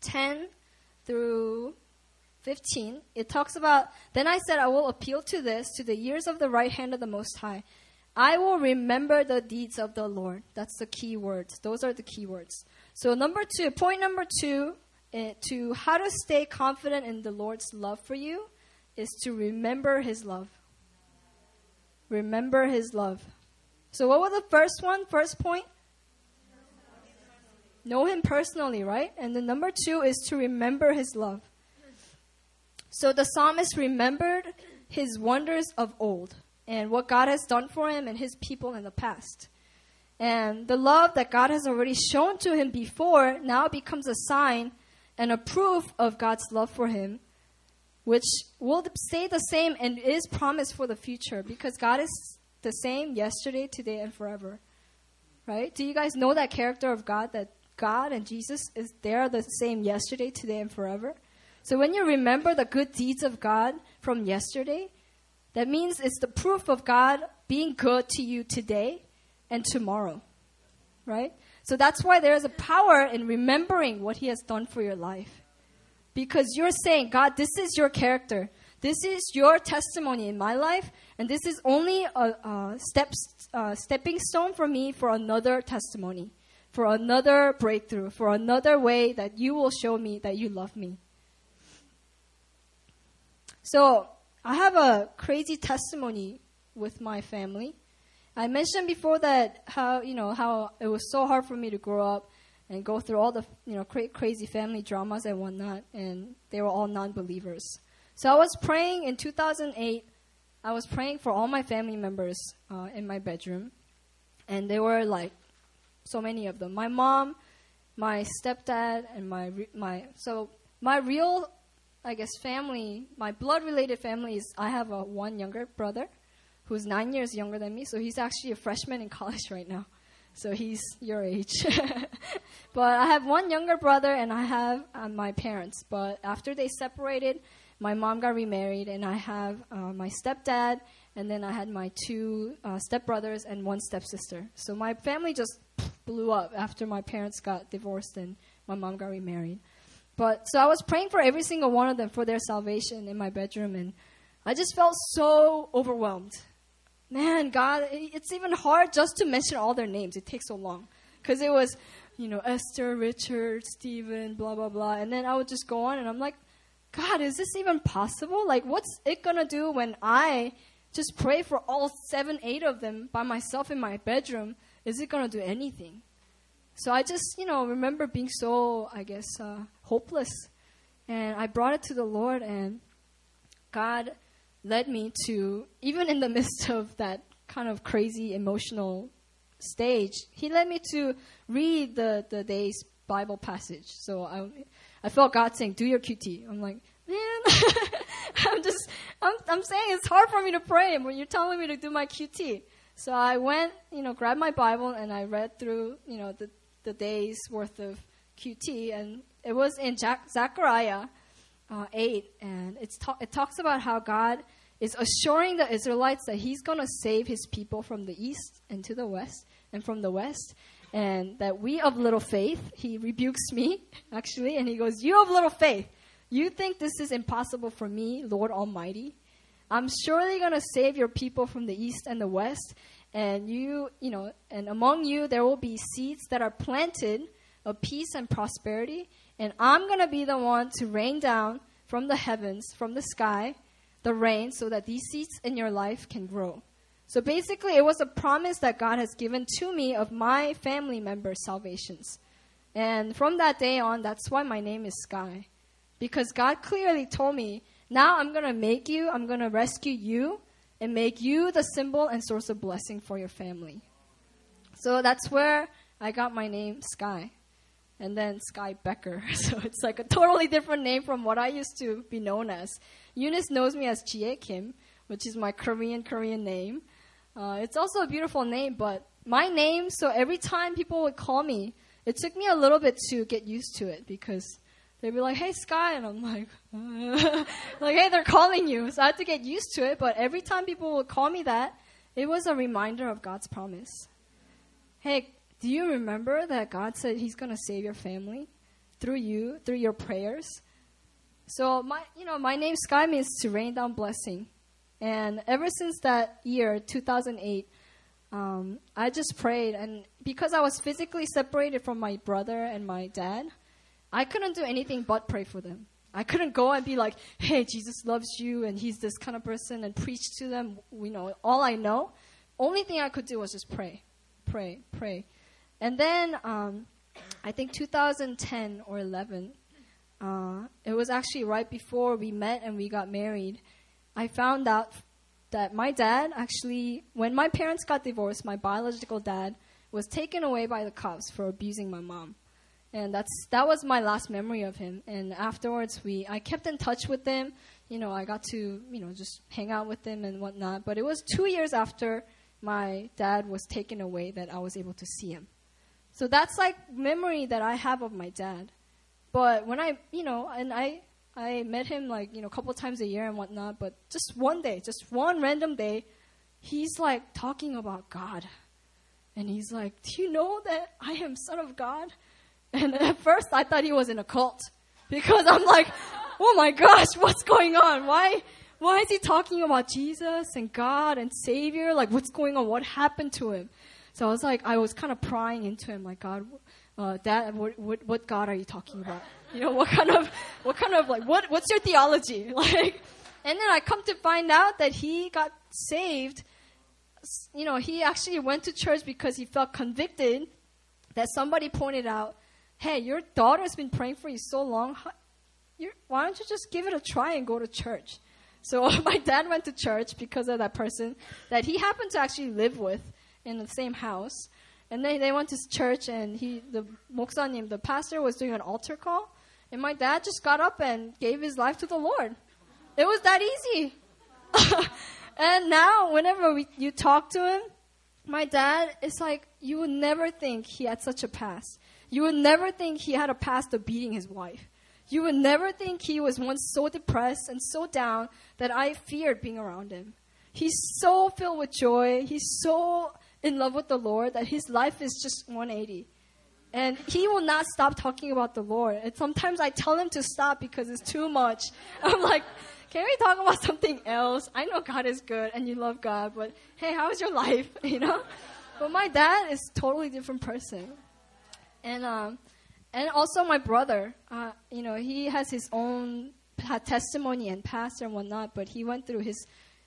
S1: ten through 15, it talks about, Then I said, I will appeal to this, to the years of the right hand of the Most High. I will remember the deeds of the Lord. That's the key words. Those are the key words. So, number two, point number two, uh, to how to stay confident in the Lord's love for you is to remember His love. Remember His love. So, what was the first one? First point? Know Him personally, right? And the number two is to remember His love. So the psalmist remembered his wonders of old and what God has done for him and his people in the past. And the love that God has already shown to him before now becomes a sign and a proof of God's love for him, which will stay the same and is promised for the future because God is the same yesterday, today, and forever. Right? Do you guys know that character of God that God and Jesus is they're the same yesterday, today, and forever? So when you remember the good deeds of God from yesterday, that means it's the proof of God being good to you today and tomorrow. Right? So that's why there is a power in remembering what He has done for your life. Because you're saying, God, this is your character. This is your testimony in my life, and this is only a, a step, uh, stepping stone for me for another testimony, for another breakthrough, for another way that you will show me that you love me. So I have a crazy testimony with my family. I mentioned before that how you know how it was so hard for me to grow up and go through all the you know cra- crazy family dramas and whatnot, and they were all non-believers. So I was praying in 2008. I was praying for all my family members uh, in my bedroom, and there were like so many of them. My mom, my stepdad, and my re- my so my real I guess family, my blood related family is I have a one younger brother who's nine years younger than me, so he's actually a freshman in college right now. So he's your age. but I have one younger brother and I have uh, my parents. But after they separated, my mom got remarried and I have uh, my stepdad and then I had my two uh, stepbrothers and one stepsister. So my family just blew up after my parents got divorced and my mom got remarried. But so I was praying for every single one of them for their salvation in my bedroom, and I just felt so overwhelmed. Man, God, it's even hard just to mention all their names. It takes so long. Because it was, you know, Esther, Richard, Stephen, blah, blah, blah. And then I would just go on, and I'm like, God, is this even possible? Like, what's it gonna do when I just pray for all seven, eight of them by myself in my bedroom? Is it gonna do anything? So I just, you know, remember being so, I guess, uh, hopeless. And I brought it to the Lord, and God led me to, even in the midst of that kind of crazy emotional stage, He led me to read the, the day's Bible passage. So I, I felt God saying, "Do your QT." I'm like, man, I'm just, I'm, I'm saying it's hard for me to pray when you're telling me to do my QT. So I went, you know, grabbed my Bible and I read through, you know, the the day's worth of QT, and it was in Jac- Zechariah uh, 8, and it's ta- it talks about how God is assuring the Israelites that He's going to save His people from the east and to the west, and from the west, and that we of little faith, He rebukes me, actually, and He goes, You of little faith, you think this is impossible for me, Lord Almighty? I'm surely going to save your people from the east and the west, and you, you know, and among you there will be seeds that are planted of peace and prosperity, and I'm going to be the one to rain down from the heavens, from the sky, the rain so that these seeds in your life can grow. So basically, it was a promise that God has given to me of my family members' salvations. And from that day on, that's why my name is Sky. Because God clearly told me, now I'm going to make you, I'm going to rescue you, and make you the symbol and source of blessing for your family. So that's where I got my name, Sky. And then Sky Becker. So it's like a totally different name from what I used to be known as. Eunice knows me as Jie Kim, which is my Korean Korean name. Uh, it's also a beautiful name, but my name, so every time people would call me, it took me a little bit to get used to it because they'd be like, hey, Sky, and I'm like, like, hey, they're calling you. So I had to get used to it, but every time people would call me that, it was a reminder of God's promise. Hey, do you remember that God said He's to save your family through you, through your prayers? So my, you know, my name Sky means to rain down blessing, and ever since that year, 2008, um, I just prayed, and because I was physically separated from my brother and my dad, I couldn't do anything but pray for them. I couldn't go and be like, "Hey, Jesus loves you, and He's this kind of person," and preach to them. You know, all I know. Only thing I could do was just pray, pray, pray. And then um, I think 2010 or 11, uh, it was actually right before we met and we got married. I found out that my dad actually, when my parents got divorced, my biological dad was taken away by the cops for abusing my mom. And that's that was my last memory of him. And afterwards, we I kept in touch with him. You know, I got to you know just hang out with him and whatnot. But it was two years after my dad was taken away that I was able to see him. So that's like memory that I have of my dad. But when I, you know, and I, I met him like, you know, a couple times a year and whatnot, but just one day, just one random day, he's like talking about God. And he's like, Do you know that I am Son of God? And at first I thought he was in a cult. Because I'm like, Oh my gosh, what's going on? Why, why is he talking about Jesus and God and Savior? Like, what's going on? What happened to him? So I was like, I was kind of prying into him, like, God, uh, what, what, what God are you talking about? You know, what kind of, what kind of, like, what, what's your theology? Like, and then I come to find out that he got saved. You know, he actually went to church because he felt convicted that somebody pointed out, hey, your daughter's been praying for you so long. How, you're, why don't you just give it a try and go to church? So my dad went to church because of that person that he happened to actually live with in the same house. And then they went to church, and he, the 목사님, the pastor, was doing an altar call, and my dad just got up and gave his life to the Lord. It was that easy. and now, whenever we, you talk to him, my dad is like, you would never think he had such a past. You would never think he had a past of beating his wife. You would never think he was once so depressed and so down that I feared being around him. He's so filled with joy. He's so in love with the Lord that his life is just 180. And he will not stop talking about the Lord. And sometimes I tell him to stop because it's too much. I'm like, can we talk about something else? I know God is good and you love God, but hey, how's your life? You know? But my dad is totally different person. And um, and also my brother, uh, you know, he has his own testimony and past and whatnot, but he went through his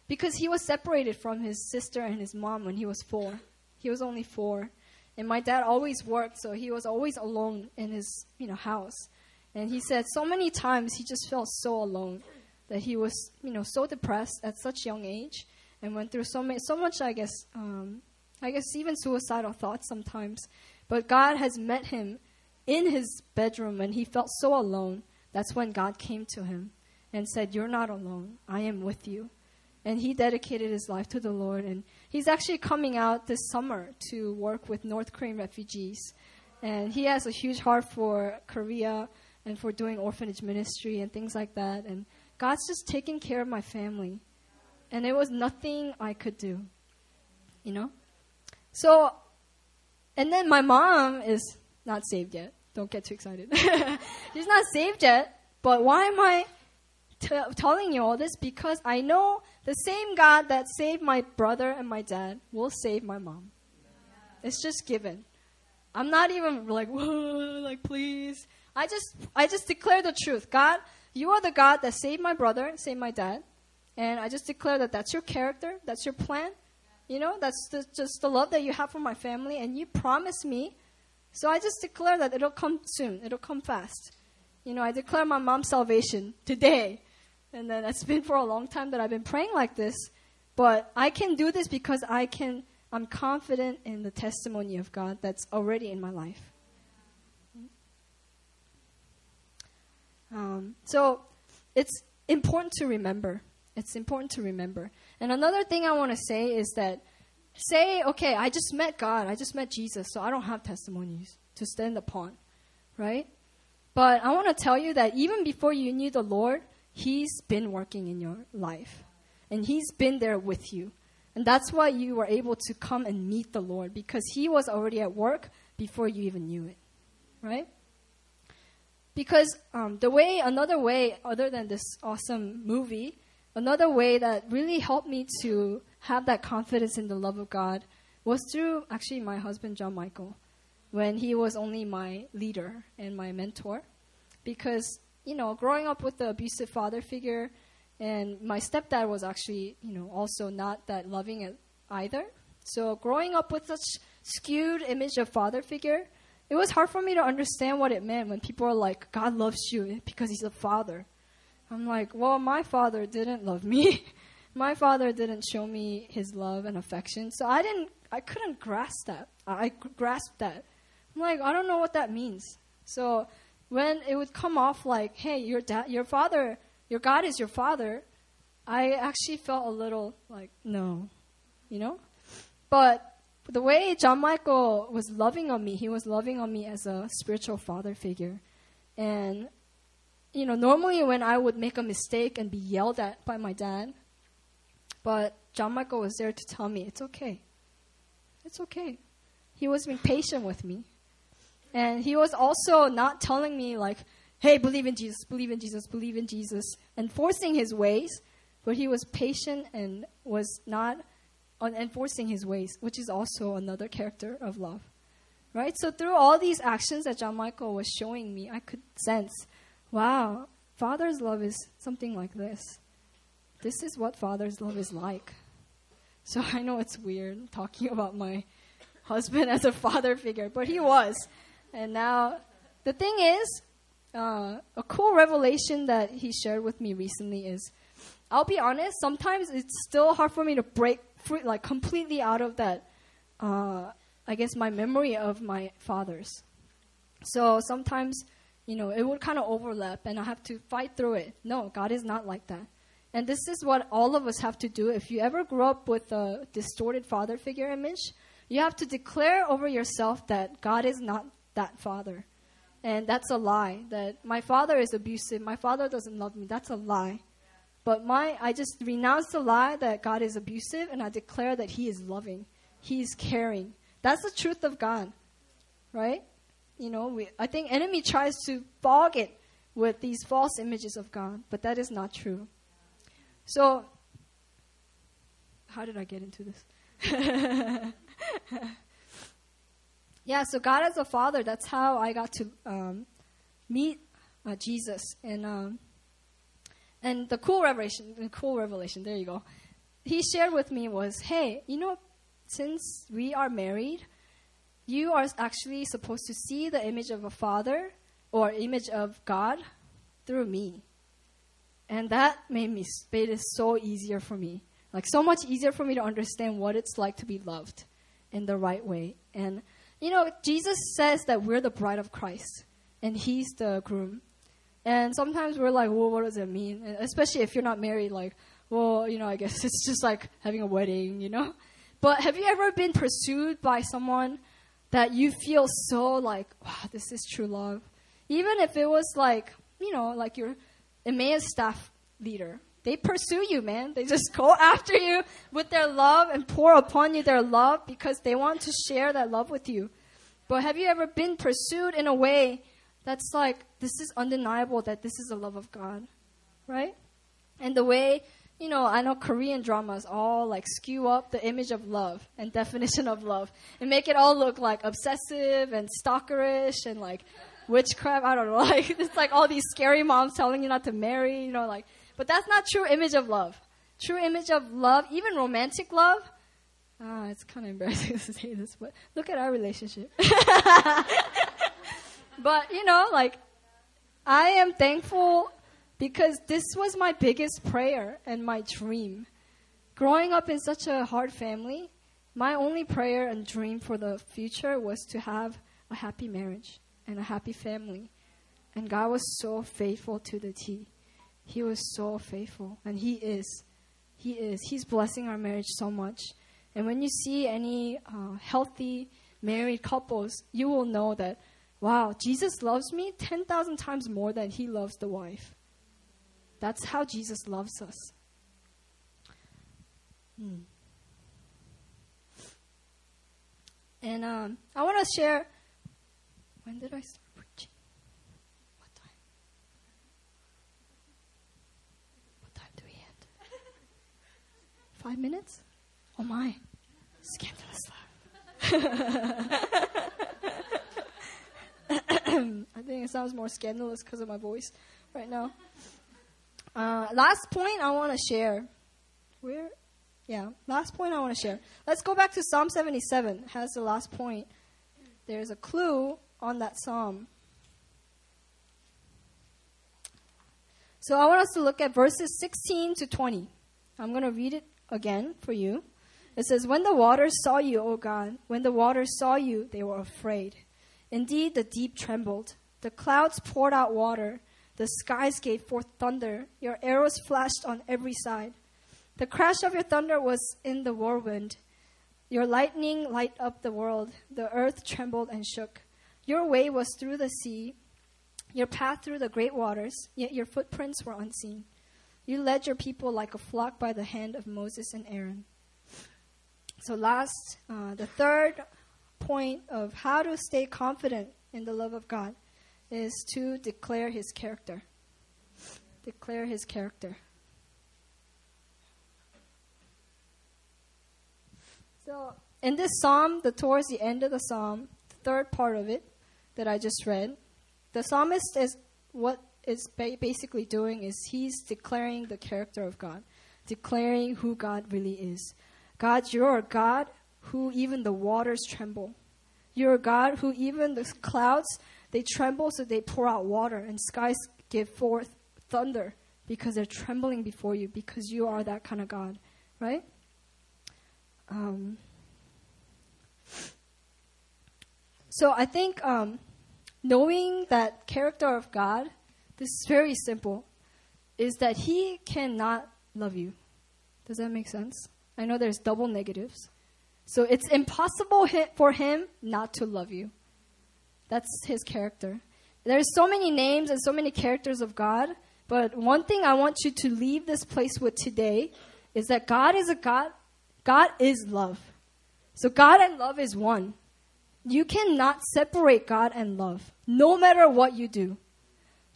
S1: because he was separated from his sister and his mom when he was four. He was only four, and my dad always worked, so he was always alone in his you know house. And he said so many times he just felt so alone that he was you know so depressed at such young age and went through so many so much I guess um, I guess even suicidal thoughts sometimes. But God has met him in his bedroom and he felt so alone. That's when God came to him and said, You're not alone. I am with you. And he dedicated his life to the Lord. And he's actually coming out this summer to work with North Korean refugees. And he has a huge heart for Korea and for doing orphanage ministry and things like that. And God's just taking care of my family. And there was nothing I could do. You know? So, and then my mom is not saved yet. Don't get too excited. She's not saved yet. But why am I t- telling you all this? Because I know the same God that saved my brother and my dad will save my mom. It's just given. I'm not even like, whoa, like please. I just, I just declare the truth. God, you are the God that saved my brother, and saved my dad, and I just declare that that's your character, that's your plan, you know, that's the, just the love that you have for my family, and you promise me. So I just declare that it'll come soon. It'll come fast. You know, I declare my mom's salvation today. And then it's been for a long time that I've been praying like this. But I can do this because I can, I'm confident in the testimony of God that's already in my life. Um, so it's important to remember. It's important to remember. And another thing I want to say is that say, okay, I just met God, I just met Jesus, so I don't have testimonies to stand upon, right? But I want to tell you that even before you knew the Lord, He's been working in your life. And He's been there with you. And that's why you were able to come and meet the Lord, because He was already at work before you even knew it, right? Because um, the way, another way, other than this awesome movie, another way that really helped me to have that confidence in the love of God was through actually my husband, John Michael, when he was only my leader and my mentor. Because, you know, growing up with the abusive father figure, and my stepdad was actually, you know, also not that loving either. So growing up with such skewed image of father figure, it was hard for me to understand what it meant when people are like, God loves you because he's a father. I'm like, well, my father didn't love me. my father didn't show me his love and affection. So I didn't, I couldn't grasp that. I grasped that. I'm like, I don't know what that means. So when it would come off like, hey, your dad, your father, your God is your father, I actually felt a little like, no, you know? But the way John Michael was loving on me, he was loving on me as a spiritual father figure. And, you know, normally when I would make a mistake and be yelled at by my dad, but John Michael was there to tell me, it's okay. It's okay. He was being patient with me. And he was also not telling me, like, hey, believe in Jesus, believe in Jesus, believe in Jesus, and forcing his ways, but he was patient and was not on enforcing his ways, which is also another character of love. Right? So through all these actions that John Michael was showing me, I could sense, wow, Father's love is something like this. This is what Father's love is like. So I know it's weird talking about my husband as a father figure, but he was. And now, the thing is, uh, a cool revelation that he shared with me recently is I'll be honest, sometimes it's still hard for me to break free, like completely out of that, uh, I guess, my memory of my fathers. So sometimes, you know, it would kind of overlap and I have to fight through it. No, God is not like that. And this is what all of us have to do. If you ever grew up with a distorted father figure image, you have to declare over yourself that God is not that father. And that's a lie. That my father is abusive, my father doesn't love me. That's a lie. But my, I just renounce the lie that God is abusive and I declare that He is loving. He is caring. That's the truth of God, right? You know, we, I think enemy tries to fog it with these false images of God, but that is not true. So, how did I get into this? yeah, so God as a father, that's how I got to um, meet uh, Jesus. And um, and the cool revelation, the cool revelation, there you go. He shared with me was, hey, you know, since we are married, you are actually supposed to see the image of a father or image of God through me. And that made me made it so easier for me. Like so much easier for me to understand what it's like to be loved in the right way. And you know, Jesus says that we're the bride of Christ and he's the groom. And sometimes we're like, well, what does it mean? And especially if you're not married, like, well, you know, I guess it's just like having a wedding, you know? But have you ever been pursued by someone that you feel so like, wow, this is true love? Even if it was like, you know, like your Emmaus staff leader. They pursue you, man. They just go after you with their love and pour upon you their love because they want to share that love with you. But have you ever been pursued in a way that's like, this is undeniable that this is the love of God, right? And the way, you know, I know Korean dramas all like skew up the image of love and definition of love and make it all look like obsessive and stalkerish and like witchcraft. I don't know. Like, it's like all these scary moms telling you not to marry, you know, like, but that's not true image of love. True image of love, even romantic love. Ah, it's kind of embarrassing to say this, but look at our relationship. but you know, like I am thankful because this was my biggest prayer and my dream. Growing up in such a hard family, my only prayer and dream for the future was to have a happy marriage and a happy family. And God was so faithful to the T. He was so faithful. And He is. He is. He's blessing our marriage so much. And when you see any uh, healthy married couples, you will know that wow, Jesus loves me 10,000 times more than he loves the wife. That's how Jesus loves us. Hmm. And um, I want to share. When did I start preaching? What time? What time do we end? Five minutes? Oh my. Scandalous I think it sounds more scandalous because of my voice right now. Uh, last point I want to share. Where? Yeah, last point I want to share. Let's go back to Psalm 77. It has the last point. There's a clue on that psalm. So I want us to look at verses 16 to 20. I'm going to read it again for you. It says, When the waters saw you, O God, when the waters saw you, they were afraid. Indeed, the deep trembled. The clouds poured out water. The skies gave forth thunder. Your arrows flashed on every side. The crash of your thunder was in the whirlwind. Your lightning light up the world. The earth trembled and shook. Your way was through the sea, your path through the great waters, yet your footprints were unseen. You led your people like a flock by the hand of Moses and Aaron. So, last, uh, the third point of how to stay confident in the love of God is to declare his character. Declare his character. So, in this psalm, the towards the end of the psalm, the third part of it that I just read, the psalmist is what is ba- basically doing is he's declaring the character of God, declaring who God really is. God, you're a God who even the waters tremble. You're a God who even the clouds they tremble so they pour out water and skies give forth thunder because they're trembling before you because you are that kind of God, right? Um, so I think um, knowing that character of God, this is very simple, is that He cannot love you. Does that make sense? I know there's double negatives. So it's impossible for him not to love you. That's his character. There's so many names and so many characters of God, but one thing I want you to leave this place with today is that God is a God. God is love. So God and love is one. you cannot separate God and love, no matter what you do.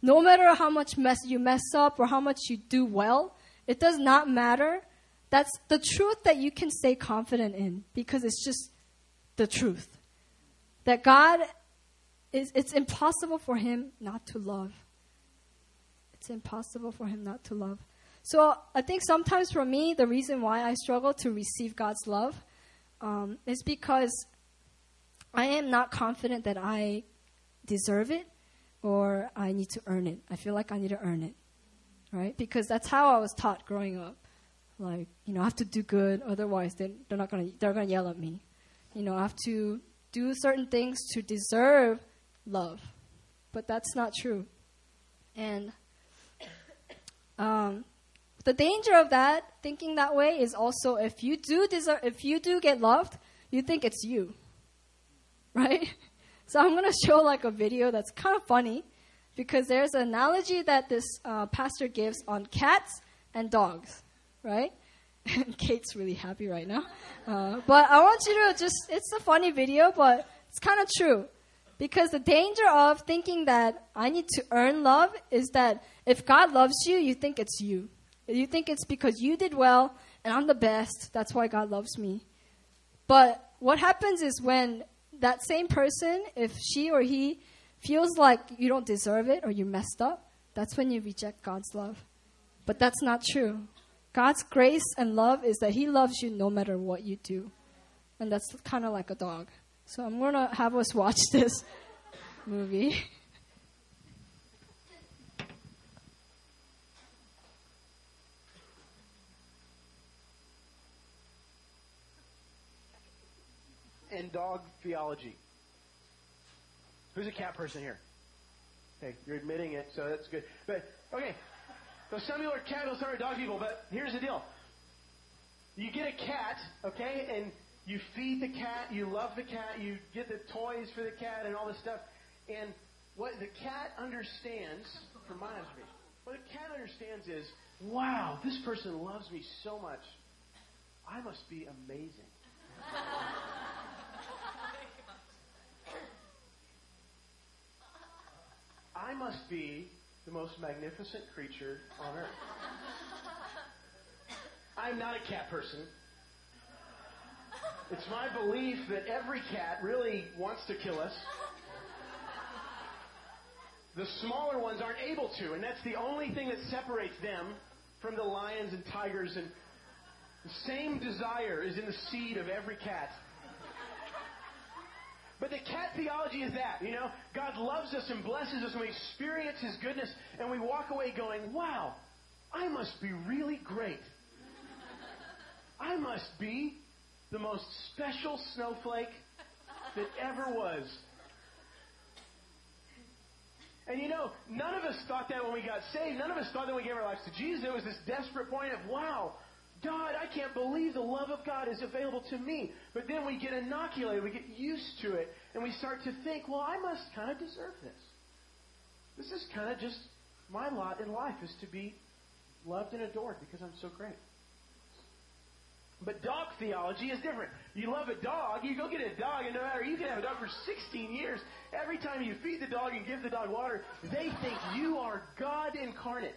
S1: No matter how much mess you mess up or how much you do well, it does not matter. That's the truth that you can stay confident in because it's just the truth. That God is it's impossible for him not to love. It's impossible for him not to love. So I think sometimes for me, the reason why I struggle to receive God's love um, is because I am not confident that I deserve it or I need to earn it. I feel like I need to earn it, right? Because that's how I was taught growing up. Like, you know, I have to do good, otherwise they, they're not gonna they're gonna yell at me. You know, I have to do certain things to deserve love, but that's not true. And um, the danger of that, thinking that way, is also if you do deserve, if you do get loved, you think it's you, right? So I'm gonna show like a video that's kind of funny because there's an analogy that this uh, pastor gives on cats and dogs, right? Kate's really happy right now. Uh, but I want you to just, it's a funny video, but it's kind of true. Because the danger of thinking that I need to earn love is that if God loves you, you think it's you. You think it's because you did well and I'm the best. That's why God loves me. But what happens is when that same person, if she or he feels like you don't deserve it or you messed up, that's when you reject God's love. But that's not true. God's grace and love is that He loves you no matter what you do. And that's kind of like a dog. So I'm going to have us watch this movie.
S4: and dog theology. Who's a cat person here? Okay, you're admitting it, so that's good. But okay, so some people are cat people, some are dog people. But here's the deal: you get a cat, okay, and you feed the cat, you love the cat, you get the toys for the cat, and all this stuff. And what the cat understands, from my observation, what the cat understands is, wow, this person loves me so much. I must be amazing. I must be the most magnificent creature on earth. I'm not a cat person. It's my belief that every cat really wants to kill us. The smaller ones aren't able to, and that's the only thing that separates them from the lions and tigers. And the same desire is in the seed of every cat. But the cat theology is that, you know, God loves us and blesses us and we experience His goodness and we walk away going, wow, I must be really great. I must be the most special snowflake that ever was. And you know, none of us thought that when we got saved. None of us thought that when we gave our lives to Jesus. It was this desperate point of, wow, God, I can't believe the love of God is available to me. But then we get inoculated, we get used to it, and we start to think, well, I must kind of deserve this. This is kind of just my lot in life is to be loved and adored because I'm so great. But dog theology is different. You love a dog, you go get a dog, and no matter, you can have a dog for 16 years. Every time you feed the dog and give the dog water, they think you are God incarnate.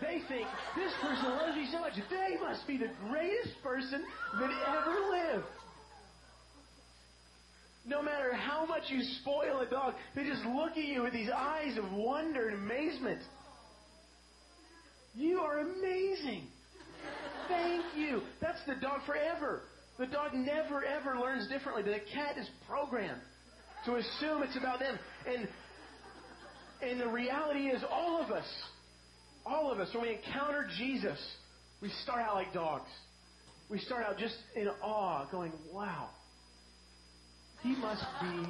S4: They think this person loves me so much. They must be the greatest person that ever lived. No matter how much you spoil a dog, they just look at you with these eyes of wonder and amazement. You are amazing. Thank you. That's the dog forever. The dog never ever learns differently. But the cat is programmed to assume it's about them. And and the reality is all of us all of us, when we encounter Jesus, we start out like dogs. We start out just in awe, going, wow, he must be.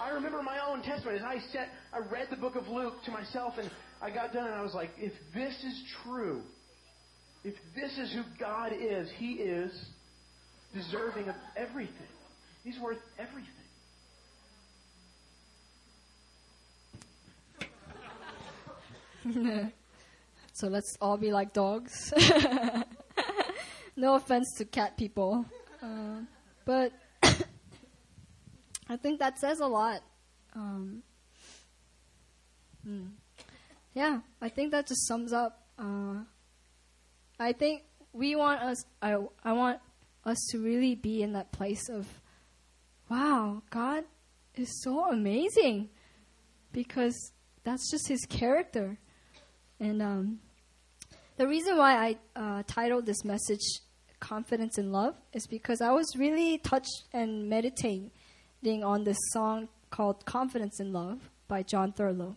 S4: I remember my own testimony. As I sat, I read the book of Luke to myself, and I got done, and I was like, if this is true, if this is who God is, He is deserving of everything. He's worth everything.
S1: So let's all be like dogs. no offense to cat people. Uh, but I think that says a lot. Um, hmm. Yeah, I think that just sums up. Uh, I think we want us. I I want us to really be in that place of, wow, God is so amazing, because that's just His character, and um, the reason why I uh, titled this message "Confidence in Love" is because I was really touched and meditating on this song called "Confidence in Love" by John Thurlow.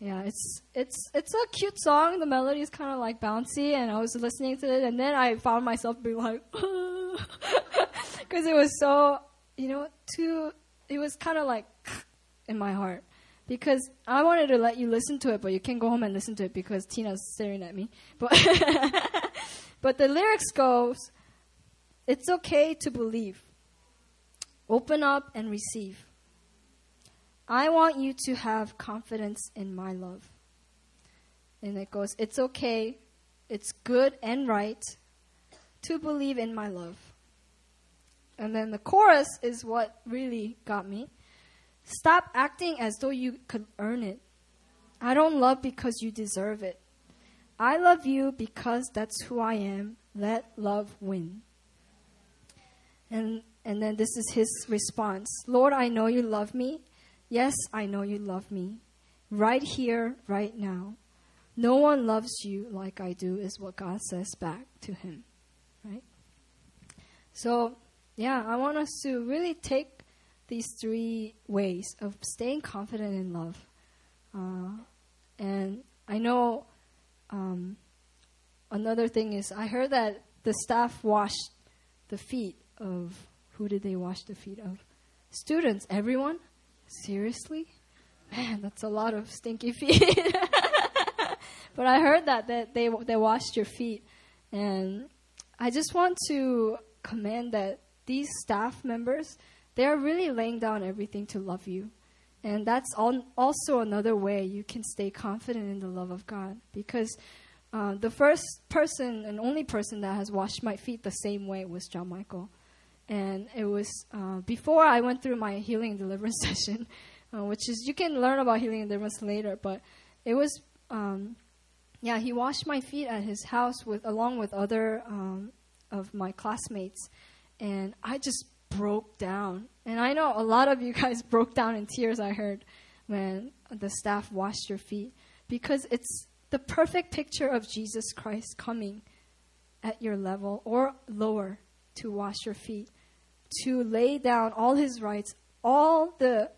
S1: Yeah, it's it's it's a cute song. The melody is kind of like bouncy, and I was listening to it, and then I found myself being like, because it was so, you know, too. It was kind of like in my heart because I wanted to let you listen to it, but you can't go home and listen to it because Tina's staring at me. But but the lyrics goes, it's okay to believe. Open up and receive. I want you to have confidence in my love. And it goes, It's okay, it's good and right to believe in my love. And then the chorus is what really got me. Stop acting as though you could earn it. I don't love because you deserve it. I love you because that's who I am. Let love win. And and then this is his response. Lord, I know you love me Yes, I know you love me. Right here, right now. No one loves you like I do, is what God says back to him. Right? So, yeah, I want us to really take these three ways of staying confident in love. Uh, and I know um, another thing is, I heard that the staff washed the feet of who did they wash the feet of? Students, everyone. Seriously? Man, that's a lot of stinky feet. but I heard that, that they, they washed your feet. And I just want to commend that these staff members, they are really laying down everything to love you. And that's also another way you can stay confident in the love of God. Because uh, the first person and only person that has washed my feet the same way was John Michael. And it was uh, before I went through my healing and deliverance session, uh, which is, you can learn about healing and deliverance later, but it was, um, yeah, he washed my feet at his house with, along with other um, of my classmates. And I just broke down. And I know a lot of you guys broke down in tears, I heard, when the staff washed your feet. Because it's the perfect picture of Jesus Christ coming at your level or lower to wash your feet to lay down all his rights, all the,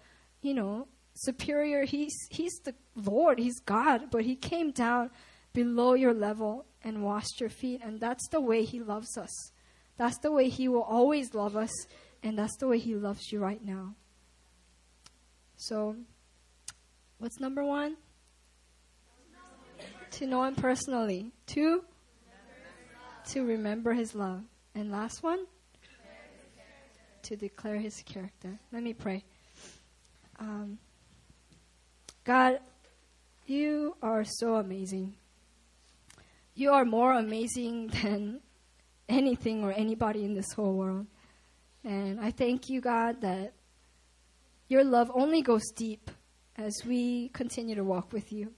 S1: you know, superior. He's, he's the Lord, he's God, but he came down below your level and washed your feet. And that's the way he loves us. That's the way he will always love us. And that's the way he loves you right now. So, what's number one? To know him personally. Two, to remember his love. And last one? To declare his character. Let me pray. Um, God, you are so amazing. You are more amazing than anything or anybody in this whole world. And I thank you, God, that your love only goes deep as we continue to walk with you.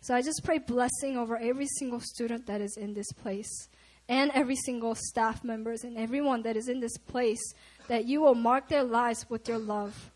S1: So I just pray blessing over every single student that is in this place and every single staff members and everyone that is in this place that you will mark their lives with your love.